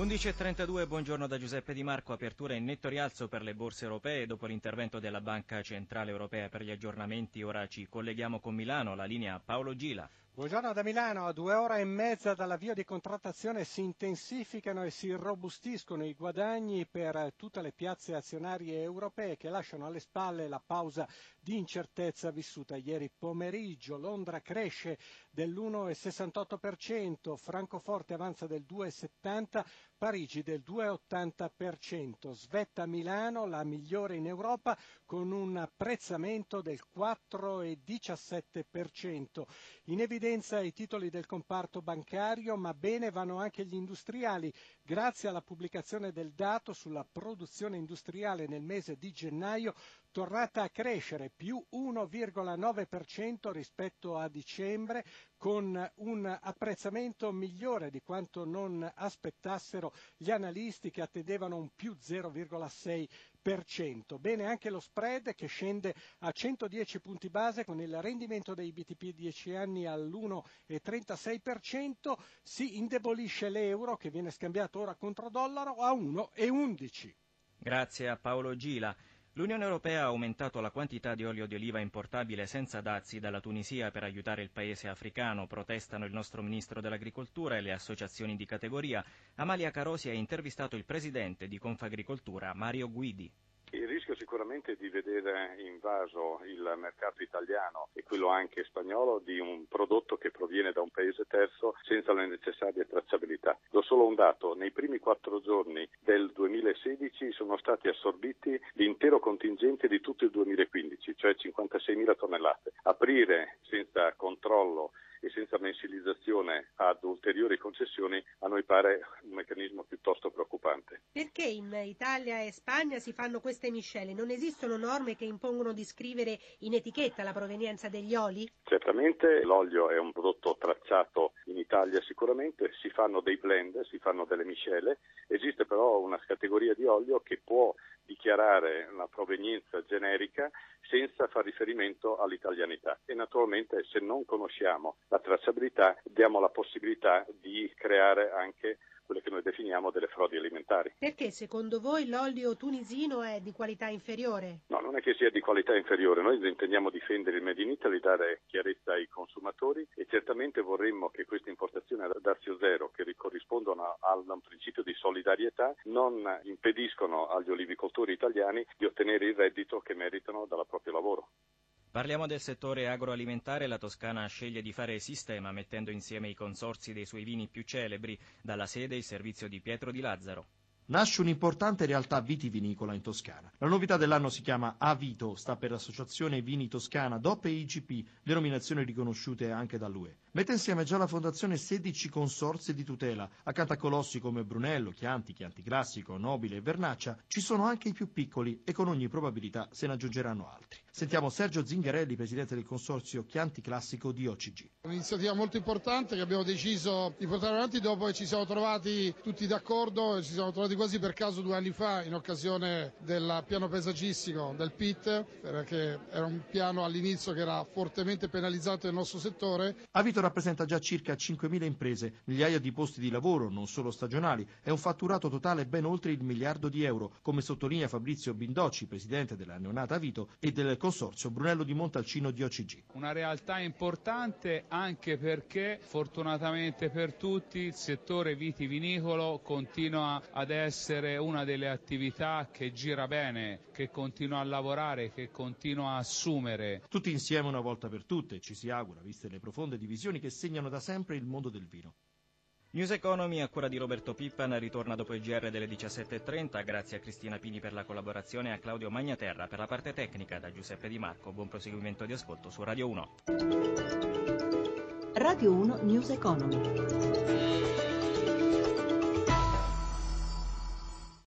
11.32, buongiorno da Giuseppe Di Marco, apertura in netto rialzo per le borse europee dopo l'intervento della Banca Centrale Europea per gli aggiornamenti. Ora ci colleghiamo con Milano, la linea Paolo Gila. Buongiorno da Milano, a due ore e mezza dall'avvio di contrattazione si intensificano e si robustiscono i guadagni per tutte le piazze azionarie europee che lasciano alle spalle la pausa di incertezza vissuta ieri pomeriggio. Londra cresce dell'1,68%, Francoforte avanza del 2,70%, Parigi del 2,80%, svetta Milano, la migliore in Europa, con un apprezzamento del 4,17%. In evidenza i titoli del comparto bancario, ma bene vanno anche gli industriali, grazie alla pubblicazione del dato sulla produzione industriale nel mese di gennaio tornata a crescere più 1,9% rispetto a dicembre con un apprezzamento migliore di quanto non aspettassero gli analisti che attendevano un più 0,6%. Bene anche lo spread che scende a 110 punti base con il rendimento dei BTP 10 anni all'1,36%, si indebolisce l'euro che viene scambiato ora contro dollaro a 1,11. Grazie a Paolo Gila. L'Unione Europea ha aumentato la quantità di olio di oliva importabile senza dazi dalla Tunisia per aiutare il paese africano. Protestano il nostro ministro dell'Agricoltura e le associazioni di categoria. Amalia Carosi ha intervistato il presidente di Confagricoltura, Mario Guidi. Rischio sicuramente di vedere invaso il mercato italiano e quello anche spagnolo di un prodotto che proviene da un paese terzo senza le necessarie tracciabilità. Do solo un dato, nei primi quattro giorni del 2016 sono stati assorbiti l'intero contingente di tutto il 2015, cioè 56.000 tonnellate. Aprire senza controllo e senza mensilizzazione ad ulteriori concessioni a noi pare un meccanismo piuttosto preoccupante. Perché in Italia e Spagna si fanno queste miscele? Non esistono norme che impongono di scrivere in etichetta la provenienza degli oli? Certamente l'olio è un prodotto tracciato in Italia sicuramente, si fanno dei blend, si fanno delle miscele, esiste però una categoria di olio che può dichiarare la provenienza generica senza far riferimento all'italianità. E naturalmente se non conosciamo la tracciabilità diamo la possibilità di creare anche quelle che noi definiamo delle frodi alimentari. Perché secondo voi l'olio tunisino è di qualità inferiore? No, non è che sia di qualità inferiore, noi intendiamo difendere il Made in Italy, dare chiarezza ai consumatori e certamente vorremmo che queste importazioni ad Arzio Zero, che corrispondono a un principio di solidarietà, non impediscono agli olivicoltori italiani di ottenere il reddito che meritano dal proprio lavoro. Parliamo del settore agroalimentare. La Toscana sceglie di fare sistema mettendo insieme i consorzi dei suoi vini più celebri, dalla sede il servizio di Pietro di Lazzaro. Nasce un'importante realtà vitivinicola in Toscana. La novità dell'anno si chiama Avito, sta per Associazione Vini Toscana, DOP e IGP, denominazioni riconosciute anche dall'UE. Mette insieme già la fondazione 16 consorzi di tutela. Accanto a colossi come Brunello, Chianti, Chianti Classico, Nobile e Vernaccia, ci sono anche i più piccoli e con ogni probabilità se ne aggiungeranno altri. Sentiamo Sergio Zingarelli, presidente del consorzio Chianti Classico di OCG. Un'iniziativa molto importante che abbiamo deciso di portare avanti dopo che ci siamo trovati tutti d'accordo ci siamo trovati quasi per caso due anni fa in occasione del piano paesaggistico del PIT, perché era un piano all'inizio che era fortemente penalizzato nel nostro settore. Avito rappresenta già circa 5.000 imprese, migliaia di posti di lavoro, non solo stagionali, e un fatturato totale ben oltre il miliardo di euro, come sottolinea Fabrizio Bindocci, presidente della neonata Avito e del consorzio Brunello di Montalcino di OCG. Una realtà importante anche perché fortunatamente per tutti il settore vitivinicolo continua ad essere una delle attività che gira bene, che continua a lavorare, che continua a assumere. Tutti insieme una volta per tutte, ci si augura, viste le profonde divisioni che segnano da sempre il mondo del vino. News Economy a cura di Roberto Pippan ritorna dopo il GR delle 17.30. Grazie a Cristina Pini per la collaborazione e a Claudio Magnaterra per la parte tecnica. Da Giuseppe Di Marco, buon proseguimento di ascolto su Radio 1. Radio 1 News Economy.